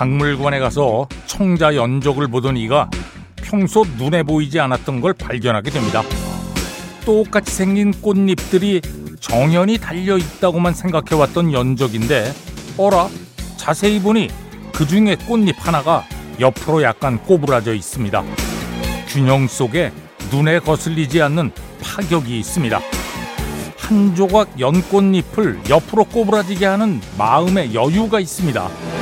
박물관에 가서 청자 연적을 보던 이가 평소 눈에 보이지 않았던 걸 발견하게 됩니다. 똑같이 생긴 꽃잎들이 정연히 달려 있다고만 생각해왔던 연적인데 어라 자세히 보니 그 중에 꽃잎 하나가 옆으로 약간 꼬부라져 있습니다. 균형 속에 눈에 거슬리지 않는 파격이 있습니다. 한 조각 연꽃잎을 옆으로 꼬부라지게 하는 마음의 여유가 있습니다.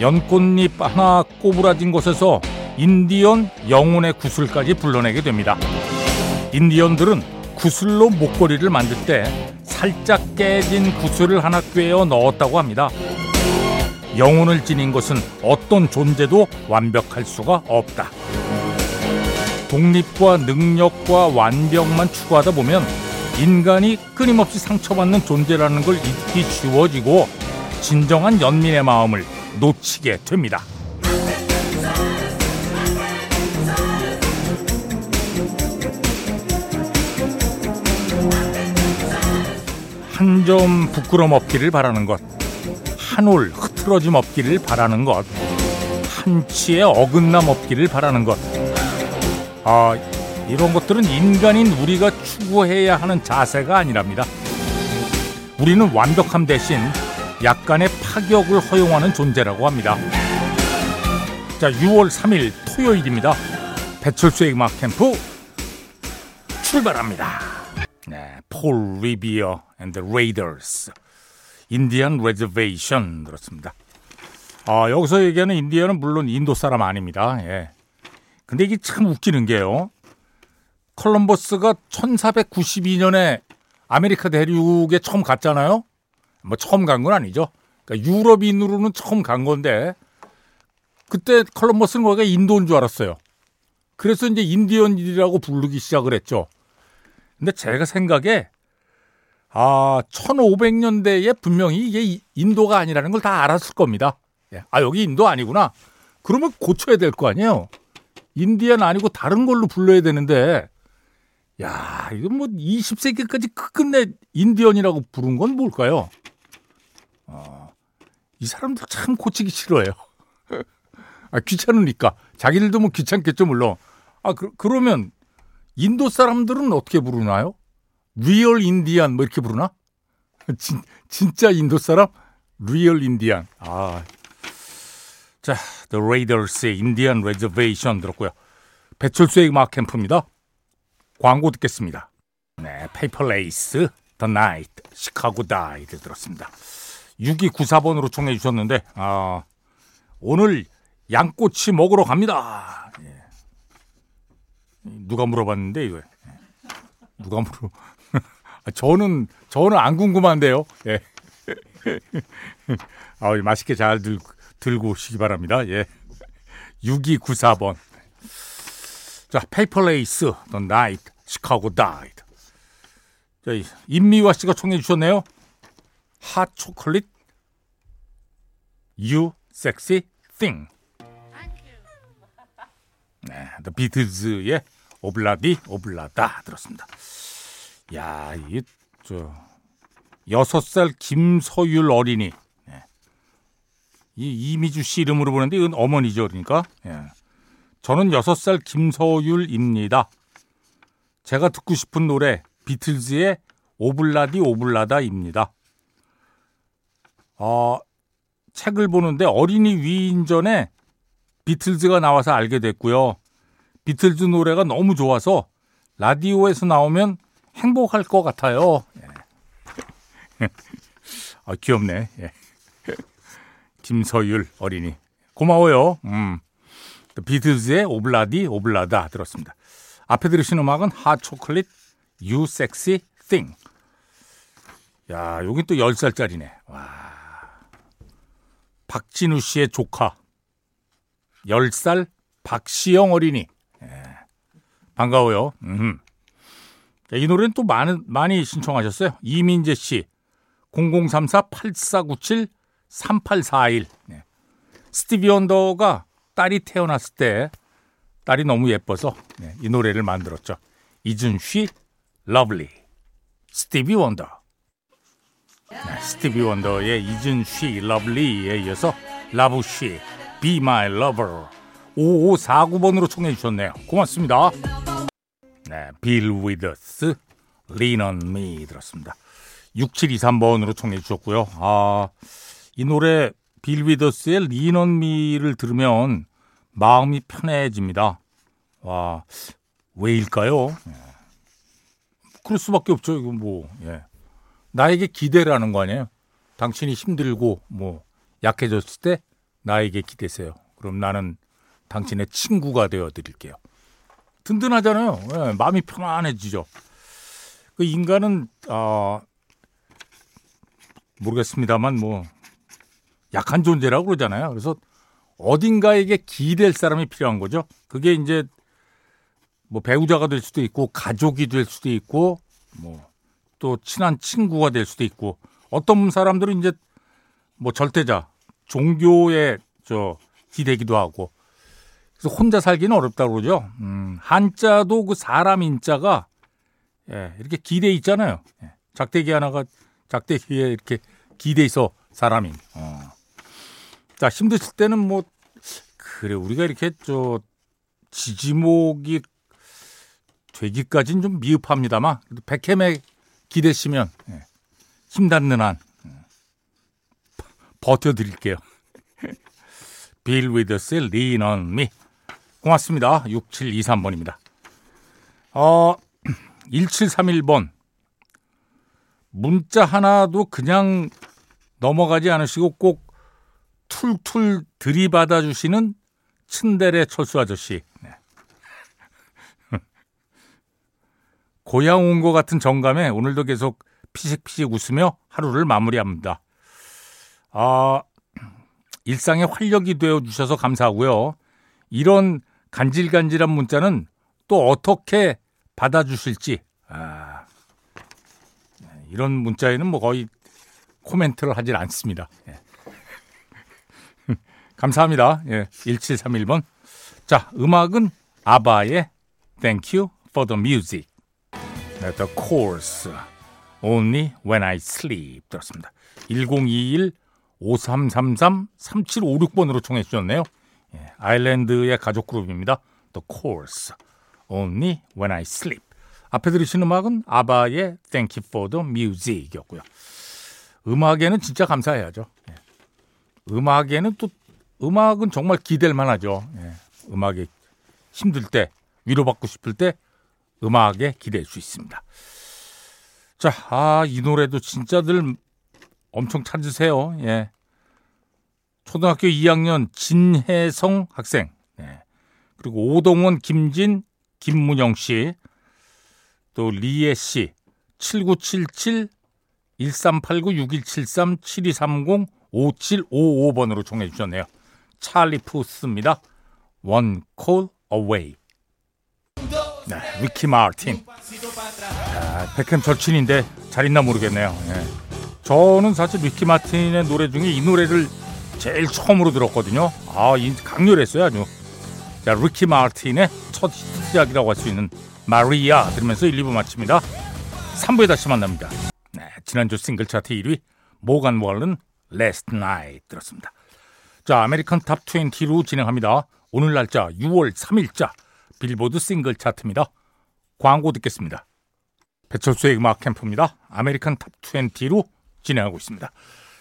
연꽃잎 하나 꼬부라진 곳에서 인디언 영혼의 구슬까지 불러내게 됩니다. 인디언들은 구슬로 목걸이를 만들 때 살짝 깨진 구슬을 하나 꿰어 넣었다고 합니다. 영혼을 지닌 것은 어떤 존재도 완벽할 수가 없다. 독립과 능력과 완벽만 추구하다 보면 인간이 끊임없이 상처받는 존재라는 걸 잊기 쉬워지고 진정한 연민의 마음을 놓치게 됩니다. 한 점 부끄럼 없기를 바라는 것, 한 올 흐트러짐 없기를 바라는 것, 한치의 어긋남 없기를 바라는 것. 아, 이런 것들은 인간인 우리가 추구해야 하는 자세가 아니랍니다. 우리는 완벽함 대신 약간의 파격을 허용하는 존재라고 합니다. 자, 6월 3일 토요일입니다. 배철수의 음악 캠프 출발합니다. 네, Paul Revere and the Raiders. Indian Reservation 들었습니다. 아, 여기서 얘기하는 인디언은 물론 인도 사람 아닙니다. 예. 근데 이게 참 웃기는 게요. 컬럼버스가 1492년에 아메리카 대륙에 처음 갔잖아요. 뭐 처음 간 건 아니죠. 그러니까 유럽인으로는 처음 간 건데 그때 컬럼버스는 거기가 인도인 줄 알았어요. 그래서 이제 인디언이라고 부르기 시작을 했죠. 근데 제가 생각에 아 1500년대에 분명히 이게 인도가 아니라는 걸 다 알았을 겁니다. 예. 아 여기 인도 아니구나. 그러면 고쳐야 될 거 아니에요. 인디언 아니고 다른 걸로 불러야 되는데 야 이거 뭐 20세기까지 끝내 인디언이라고 부른 건 뭘까요? 어, 이 사람들 참 고치기 싫어해요. 아, 귀찮으니까. 자기들도 뭐 귀찮겠죠, 물론. 아, 그, 그러면 인도 사람들은 어떻게 부르나요? real Indian 뭐 이렇게 부르나? 진, 진짜 인도 사람? Real Indian. 아. 자, The Raiders의 Indian Reservation 들었고요. 배철수의 음악 캠프입니다. 광고 듣겠습니다. 네, Paper Lace, The Night Chicago Died 들었습니다. 6294번으로 청해 주셨는데 아, 오늘 양꼬치 먹으러 갑니다. 예. 누가 물어봤는데 이거 누가 물어? 저는 저는 안 궁금한데요. 예. 아, 맛있게 잘 들, 들고 오시기 바랍니다. 예. 6294번. 자, Paper Lace, The Night Chicago Died. 자, 임미화 씨가 청해 주셨네요. Hot Chocolate You Sexy Thing. 네, The Beatles의 오블라디 오블라다 들었습니다. 야, 이게 저 여섯 살 김서율 어린이. 네. 이 이미주 씨 이름으로 보는데 이건 어머니죠, 그러니까. 예. 저는 여섯 살 김서율입니다. 제가 듣고 싶은 노래 비틀즈의 오블라디 오블라다입니다. 어, 책을 보는데 어린이 위인전에 비틀즈가 나와서 알게 됐고요. 비틀즈 노래가 너무 좋아서 라디오에서 나오면 행복할 것 같아요. 예. 아, 귀엽네. 예. 김서율 어린이. 고마워요. 음. 비틀즈의 오블라디 오블라다 들었습니다. 앞에 들으신 음악은 핫 초콜릿 유 섹시 띵. 야, 여긴 또 10살짜리네. 와. 박진우 씨의 조카 10살 박시영 어린이 예. 반가워요. 음. 이 노래는 또 많은, 많이 신청하셨어요. 이민재 씨 0034-8497-3841 네. 스티비 원더가 딸이 태어났을 때 딸이 너무 예뻐서 네, 이 노래를 만들었죠. Isn't She Lovely 스티비 원더 네, 스티비 원더의 Isn't She Lovely에 이어서 La Bouche Be My Lover 5549번으로 청해 주셨네요. 고맙습니다. 네, 빌 위더스 Lean on Me 들었습니다. 6723번으로 청해 주셨고요. 아, 이 노래 빌 위더스의 Lean on Me를 들으면 마음이 편해집니다. 와, 왜일까요? 예. 그럴 수밖에 없죠. 이거 뭐, 예. 나에게 기대라는 거 아니에요? 당신이 힘들고 뭐 약해졌을 때 나에게 기대세요. 그럼 나는 당신의 친구가 되어 드릴게요. 든든하잖아요. 예, 마음이 편안해지죠. 그 인간은 아 모르겠습니다만 뭐 약한 존재라고 그러잖아요. 그래서 어딘가에게 기댈 사람이 필요한 거죠. 그게 이제 뭐 배우자가 될 수도 있고 가족이 될 수도 있고 뭐 또 친한 친구가 될 수도 있고 어떤 사람들은 이제 뭐 절대자 종교에 저 기대기도 하고 그래서 혼자 살기는 어렵다고 그러죠. 음, 한자도 그 사람 인자가 예, 이렇게 기대 있잖아요. 예, 작대기 하나가 작대기에 이렇게 기대 있어 사람이. 어. 자 힘드실 때는 뭐 그래 우리가 이렇게 저 지지목이 되기까지는 좀 미흡합니다만 백햄에 기대시면 예, 힘 닿는 한 예, 버텨드릴게요. 빌 위더스의 Lean on Me 고맙습니다. 6723번입니다. 어, 1731번 문자 하나도 그냥 넘어가지 않으시고 꼭 툴툴 들이받아 주시는 츤데레 철수 아저씨. 고향 온 것 같은 정감에 오늘도 계속 피식피식 웃으며 하루를 마무리합니다. 아, 일상의 활력이 되어 주셔서 감사하고요. 이런 간질간질한 문자는 또 어떻게 받아주실지, 아, 이런 문자에는 뭐 거의 코멘트를 하질 않습니다. 예. 감사합니다. 예, 1731번. 자, 음악은 아바의 Thank You for the Music. 네, the Course. Only When I Sleep. 들었습니다. 1021 5333 3756번으로 청해 주셨네요. 예, 아일랜드의 가족 그룹입니다. The Course. Only When I Sleep. 앞에 들으신 음악은 아바의 Thank You for the Music이었고요. 음악에는 진짜 감사해야죠. 예. 음악에는 또 음악은 정말 기댈 만하죠. 예. 음악에 힘들 때 위로받고 싶을 때 음악에 기댈 수 있습니다. 자, 아, 이 노래도 진짜들 엄청 찾으세요. 예. 초등학교 2학년 진혜성 학생. 예. 그리고 오동원, 김진, 김문영 씨. 또 리에 씨. 7977 1389 6173 7230 5755번으로 총해 주셨네요. 찰리 푸스입니다. One Call Away. 네, 리키 마틴. 아, 배캠 절친인데 잘 있나 모르겠네요. 예. 저는 사실 리키 마틴의 노래 중에 이 노래를 제일 처음으로 들었거든요. 아, 이 강렬했어요, 아주. 자, 리키 마틴의 첫 시작이라고 할 수 있는 마리아 들으면서 1, 2부 마칩니다. 3부에 다시 만납니다. 네, 지난주 싱글 차트 1위 모건 월렌 Last Night 들었습니다. 자, American Top 20로 진행합니다. 오늘 날짜 6월 3일자 빌보드 싱글 차트입니다. 광고 듣겠습니다. 배철수의 음악 캠프입니다. American Top 20로 진행하고 있습니다.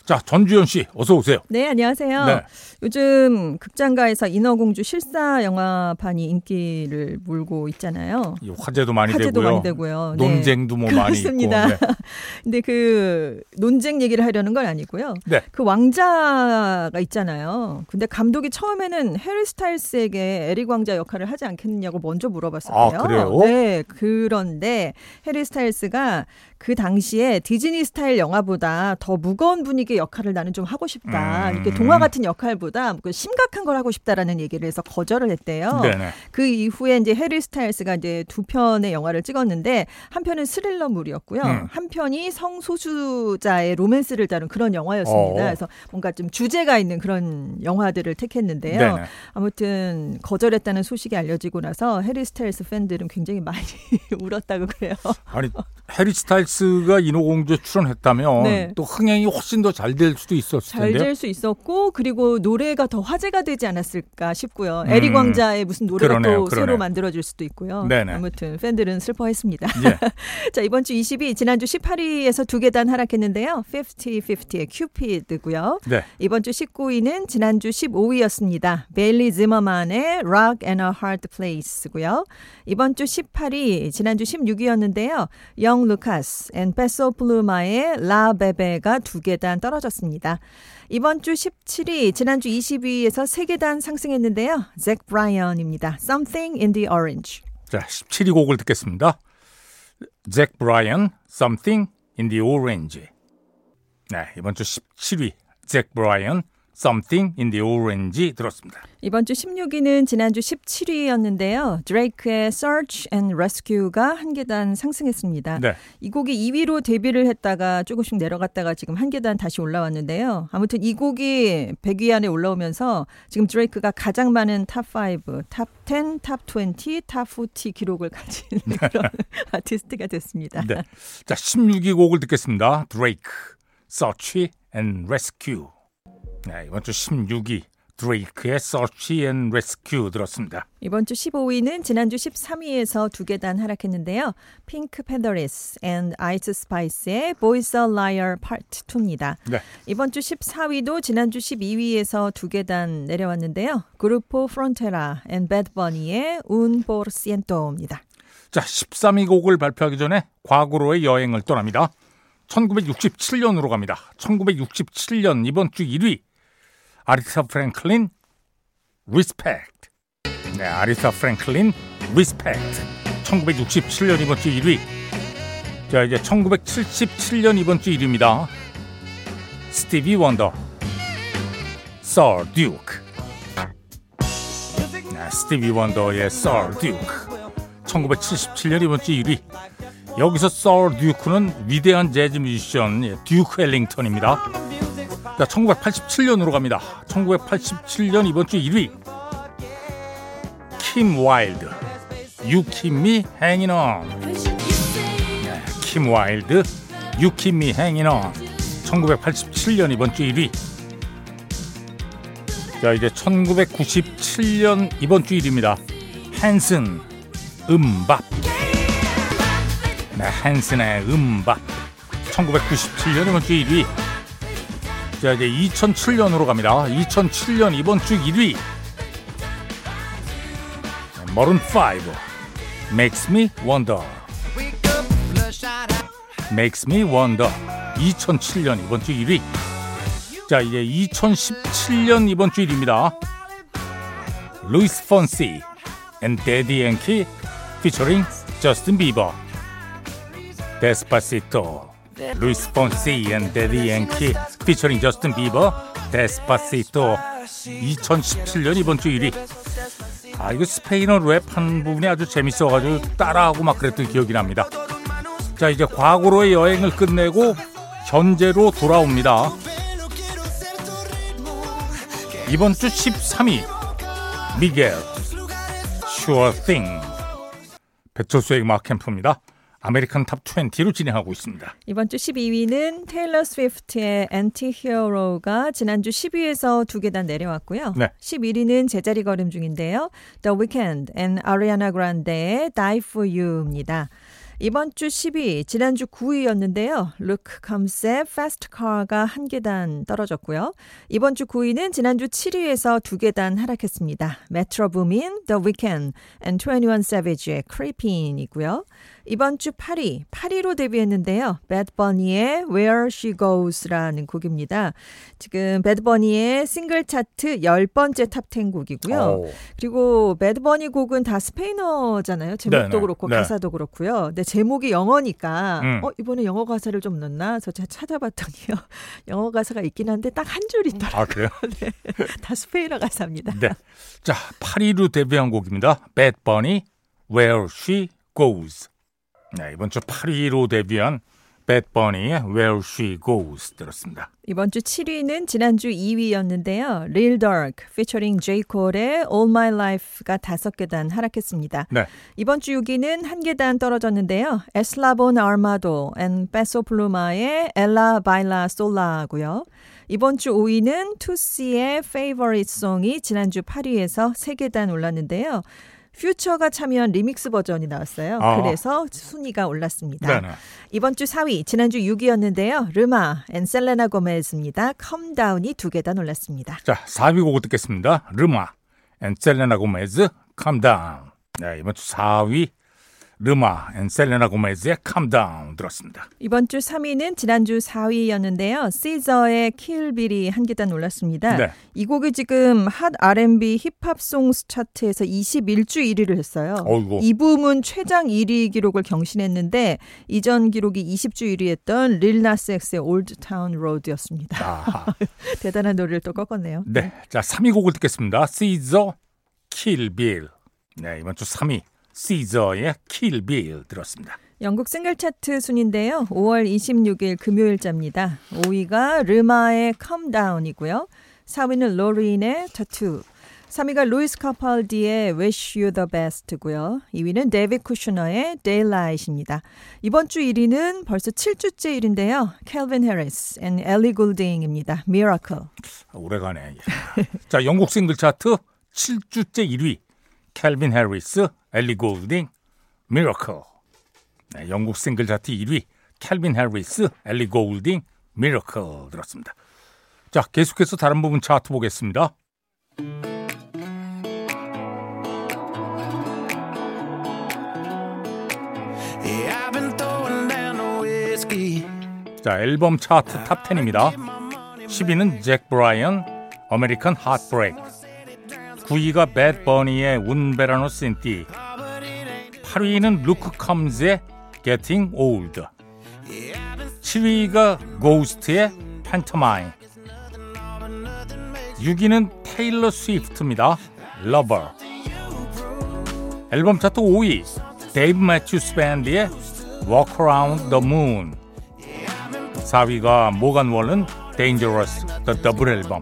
자, 전주현 씨, 어서 오세요. 네, 안녕하세요. 네. 요즘 극장가에서 인어공주 실사 영화판이 인기를 몰고 있잖아요. 화제도 많이 화제도 되고요. 많이 되고요. 네. 논쟁도 뭐 그렇습니다. 많이 있고. 네. 근데 그 논쟁 얘기를 하려는 건 아니고요. 네. 그 왕자가 있잖아요. 근데 감독이 처음에는 해리 스타일스에게 에릭 왕자 역할을 하지 않겠느냐고 먼저 물어봤었대요. 아, 그래요? 네. 그런데 해리 스타일스가 그 당시에 디즈니 스타일 영화보다 더 무거운 분위기의 역할을 나는 좀 하고 싶다. 음. 이렇게 동화 같은 역할보다 그 심각한 걸 하고 싶다라는 얘기를 해서 거절을 했대요. 네네. 그 이후에 이제 해리 스타일스가 이제 두 편의 영화를 찍었는데 한 편은 스릴러물이었고요. 음. 한 편이 성소수자의 로맨스를 다룬 그런 영화였습니다. 어. 그래서 뭔가 좀 주제가 있는 그런 영화들을 택했는데요. 네네. 아무튼 거절했다는 소식이 알려지고 나서 해리 스타일스 팬들은 굉장히 많이 울었다고 그래요. 아니, 해리 스타일스 해리 스타일스가 인어공주에 출연했다면 네. 또 흥행이 훨씬 더 잘 될 수도 있었을 잘 텐데요. 될수 있었고 그리고 노래가 더 화제가 되지 않았을까 싶고요. 음. 에릭 왕자의 무슨 노래가 그러네요, 또 그러네요. 새로 만들어질 수도 있고요. 네네. 아무튼 팬들은 슬퍼했습니다. 예. 자 이번 주 20위 지난주 18위에서 두 계단 하락했는데요. 50-50의 Cupid고요. 네. 이번 주 19위는 지난주 15위였습니다. 베일리 지머만의 Rock and a Hard Place고요. 이번 주 18위 지난주 16위였는데요. 영 루카스 and 페소 플루마의 La Bebé가 두 계단 떨어졌습니다. 이번 주 17위 지난주 20위에서 세 계단 상승했는데요. 잭 브라이언입니다. Something in the Orange. 자, 17위 곡을 듣겠습니다. 잭 브라이언, Something in the Orange. 네, 이번 주 17위, 잭 브라이언, Something in the Orange 들었습니다. 이번 주 16위는 지난주 17위였는데요. 드레이크의 Search and Rescue가 한 계단 상승했습니다. 네. 이 곡이 2위로 데뷔를 했다가 조금씩 내려갔다가 지금 한 계단 다시 올라왔는데요. 아무튼 이 곡이 100위 안에 올라오면서 지금 드레이크가 가장 많은 탑5, 탑10, 탑20, 탑40 기록을 가진 그런 아티스트가 됐습니다. 네. 자, 16위 곡을 듣겠습니다. 드레이크, Search and Rescue. 네, 이번 주 16위, 드레이크의 Search and Rescue 들었습니다. 이번 주 15위는 지난주 13위에서 두 계단 하락했는데요. 핑크 팬더리스 and 아이스 스파이스의 Boy's a Liar Part 2입니다. 네. 이번 주 14위도 지난주 12위에서 두 계단 내려왔는데요. 그루포 프론테라 and Bad Bunny의 Un por ciento입니다. 자, 13위 곡을 발표하기 전에 과거로의 여행을 떠납니다. 1967년으로 갑니다. 1967년 이번 주 1위 아리사 프랭클린 Respect. 네, 아리사 프랭클린 Respect. 1967년 이번 주 1위. 자, 이제 1977년 이번 주 1위입니다. 스티비 원더. Sir Duke. 네, 스티비 원더의 Sir Duke. 1977년 이번 주 1위. 여기서 Sir Duke는 위대한 재즈 뮤지션 예, 듀크 앨링턴입니다. 자, 1987년으로 갑니다. 1987년 이번 주 1위. 킴 와일드. On. 네, 킴 와일드. Hanging On. 1987년 이번 주 1위. 자, 이제 1997년 이번 주 1위입니다. 헨슨. 음밥. 네, 한슨의 음밥 1997년 이번 주 1위 자 이제 2007년으로 갑니다 2007년 이번 주 1위 머른 5 Makes Me Wonder Makes Me Wonder 2007년 이번 주 1위 자 이제 2017년 이번 주 1위입니다 루이스 폰시 and Daddy Yankee featuring Luis Fonsi and Daddy Yankee featuring Justin Bieber. Despacito. 2017년 이번 주 1위. 아 이거 스페인어 랩한 부분이 아주 재밌어가지고 따라하고 막 그랬던 기억이 납니다. 자 이제 과거로의 여행을 끝내고 현재로 돌아옵니다. 이번 주 13위 미겔 Sure Thing 배철수의 음악 캠프입니다. American Top 20로 진행하고 있습니다. 이번 주 12위는 테일러 스위프트의 Anti-Hero가 지난주 10위에서 두 계단 내려왔고요. 네. 11위는 제자리 걸음 중인데요. The Weeknd and Ariana Grande의 Die For You입니다. 이번 주 10위, 지난주 9위였는데요. Luke Combs의 Fast Car가 한 계단 떨어졌고요. 이번 주 9위는 지난주 7위에서 두 계단 하락했습니다. Metro Boomin, The Weeknd and 21 Savage의 Creepin이고요. 이번 주 8위, 8위로 데뷔했는데요. Bad Bunny의 Where She Goes라는 곡입니다. 지금 Bad Bunny의 싱글 차트 10번째 탑10 곡이고요. 오. 그리고 Bad Bunny 곡은 다 스페인어잖아요. 제목도 네네. 그렇고 네. 가사도 그렇고요. 근데 제목이 영어니까 음. 어 이번에 영어 가사를 좀 넣나? 그래서 제가 찾아봤더니요. 영어 가사가 있긴 한데 딱 한 줄 있더라고요. 아 그래요? 다 스페인어 가사입니다. 네. 자 8위로 데뷔한 곡입니다. Bunny Where She Goes. 네 이번 주 8위로 데뷔한 Bad Bunny의 Where She Goes 들었습니다. 이번 주 7위는 지난주 2위였는데요. Lil Durk featuring J. Cole의 All My Life가 다섯 계단 하락했습니다. 네. 이번 주 6위는 한 계단 떨어졌는데요. 에슬라본 아르마도 and 페소 플루마의 Ella Baila Sola고요. 이번 주 5위는 투시의 Favorite Song이 지난주 8위에서 3계단 올랐는데요. 퓨처가 참여한 리믹스 버전이 나왔어요. 아. 그래서 순위가 올랐습니다. 네네. 이번 주 4위, 지난주 6위였는데요. 레마 and 셀레나 고메즈입니다. Calm Down이 두 계단 올랐습니다. 자, 4위 곡을 듣겠습니다. 레마 and 셀레나 고메즈 Calm Down. 네, 이번 주 4위 레마 and 셀레나 고메즈의 Calm Down 들었습니다. 이번 주 3위는 지난주 4위였는데요. 시저의 Kill Bill이 한 계단 올랐습니다. 네. 이 곡이 지금 Hot R&B Hip-Hop Songs 차트에서 21주 1위를 했어요. 어이구. 이 부문 최장 1위 기록을 경신했는데 이전 기록이 20주 1위였던 릴나스엑스의 Old Town Road였습니다. 아하. 대단한 노래를 또 꺾었네요. 네. 자, 3위 곡을 듣겠습니다. 시저 Kill Bill. 네, 이번 주 3위 시저의 Kill Bill 들었습니다. 영국 싱글 차트 순위인데요. 5월 26일 금요일자입니다. 5위가 레마의 Calm Down이고요. 4위는 로린의 Tattoo. 3위가 루이스 카팔디의 Wish You the Best고요. 2위는 데이비 쿠슈너의 Daylight입니다. 이번 주 1위는 벌써 7주째 1위인데요. 캘빈 해리스 and 엘리 골딩입니다. Miracle. 오래가네. 자, 영국 싱글 차트 7주째 1위. 캘빈 해리스, 엘리 골딩, Miracle. 네, 영국 싱글 차트 1위. 캘빈 해리스, 엘리 골딩, Miracle 들었습니다. 자, 계속해서 다른 부분 차트 보겠습니다. 자, 앨범 차트 탑 10입니다. 10위는 잭 브라이언, American Heartbreak. 9위가 배드 버니의 Un Verano Sin Ti. 8위는 루크 컴즈의 Getting Old. 7위가 고스트의 Phantomime. 6위는 테일러 스위프트입니다. Lover. 앨범 차트 5위 데이브 매튜스 밴드의 Walk Around the Moon. 4위가 모간 월은 Dangerous The 더블 앨범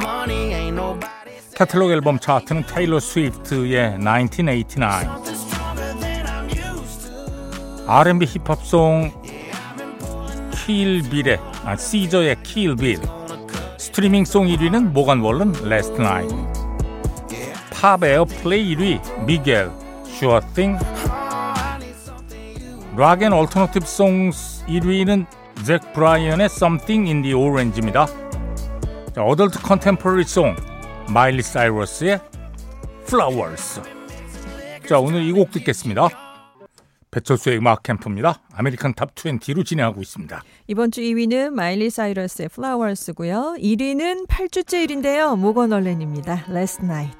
카탈로그 앨범 차트는 테일러 스위프트의 1989 stronger than I'm used to. R&B 힙합 song Kill Bill의 아, 시저의 Kill Bill 스트리밍 song 1위는 모간 월런 Last Night 팝 airplay 1위 미겔 Thing. rock and alternative song 1위는 잭 브라이언의 Something in the Orange입니다. 자, adult contemporary song 마일리 사이러스의 Flowers 자 오늘 이 곡 듣겠습니다 배철수의 음악 캠프입니다. American Top 20로 진행하고 있습니다. 이번 주 2위는 마일리 사이러스의 Flowers고요. 1위는 8주째 1위인데요. 모건 월렌입니다. Last Night.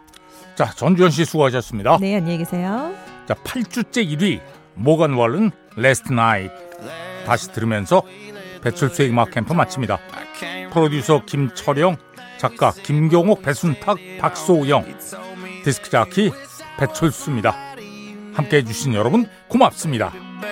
자, 전주현 씨 수고하셨습니다. 네, 안녕히 계세요. 자, 8주째 1위 모건 월렌 Last Night 다시 들으면서 배철수의 음악 캠프 마칩니다. 프로듀서 김철영, 작가 김경옥, 배순탁, 박소영, tell me 디스크 자키 배철수입니다. 함께해 주신 여러분 고맙습니다.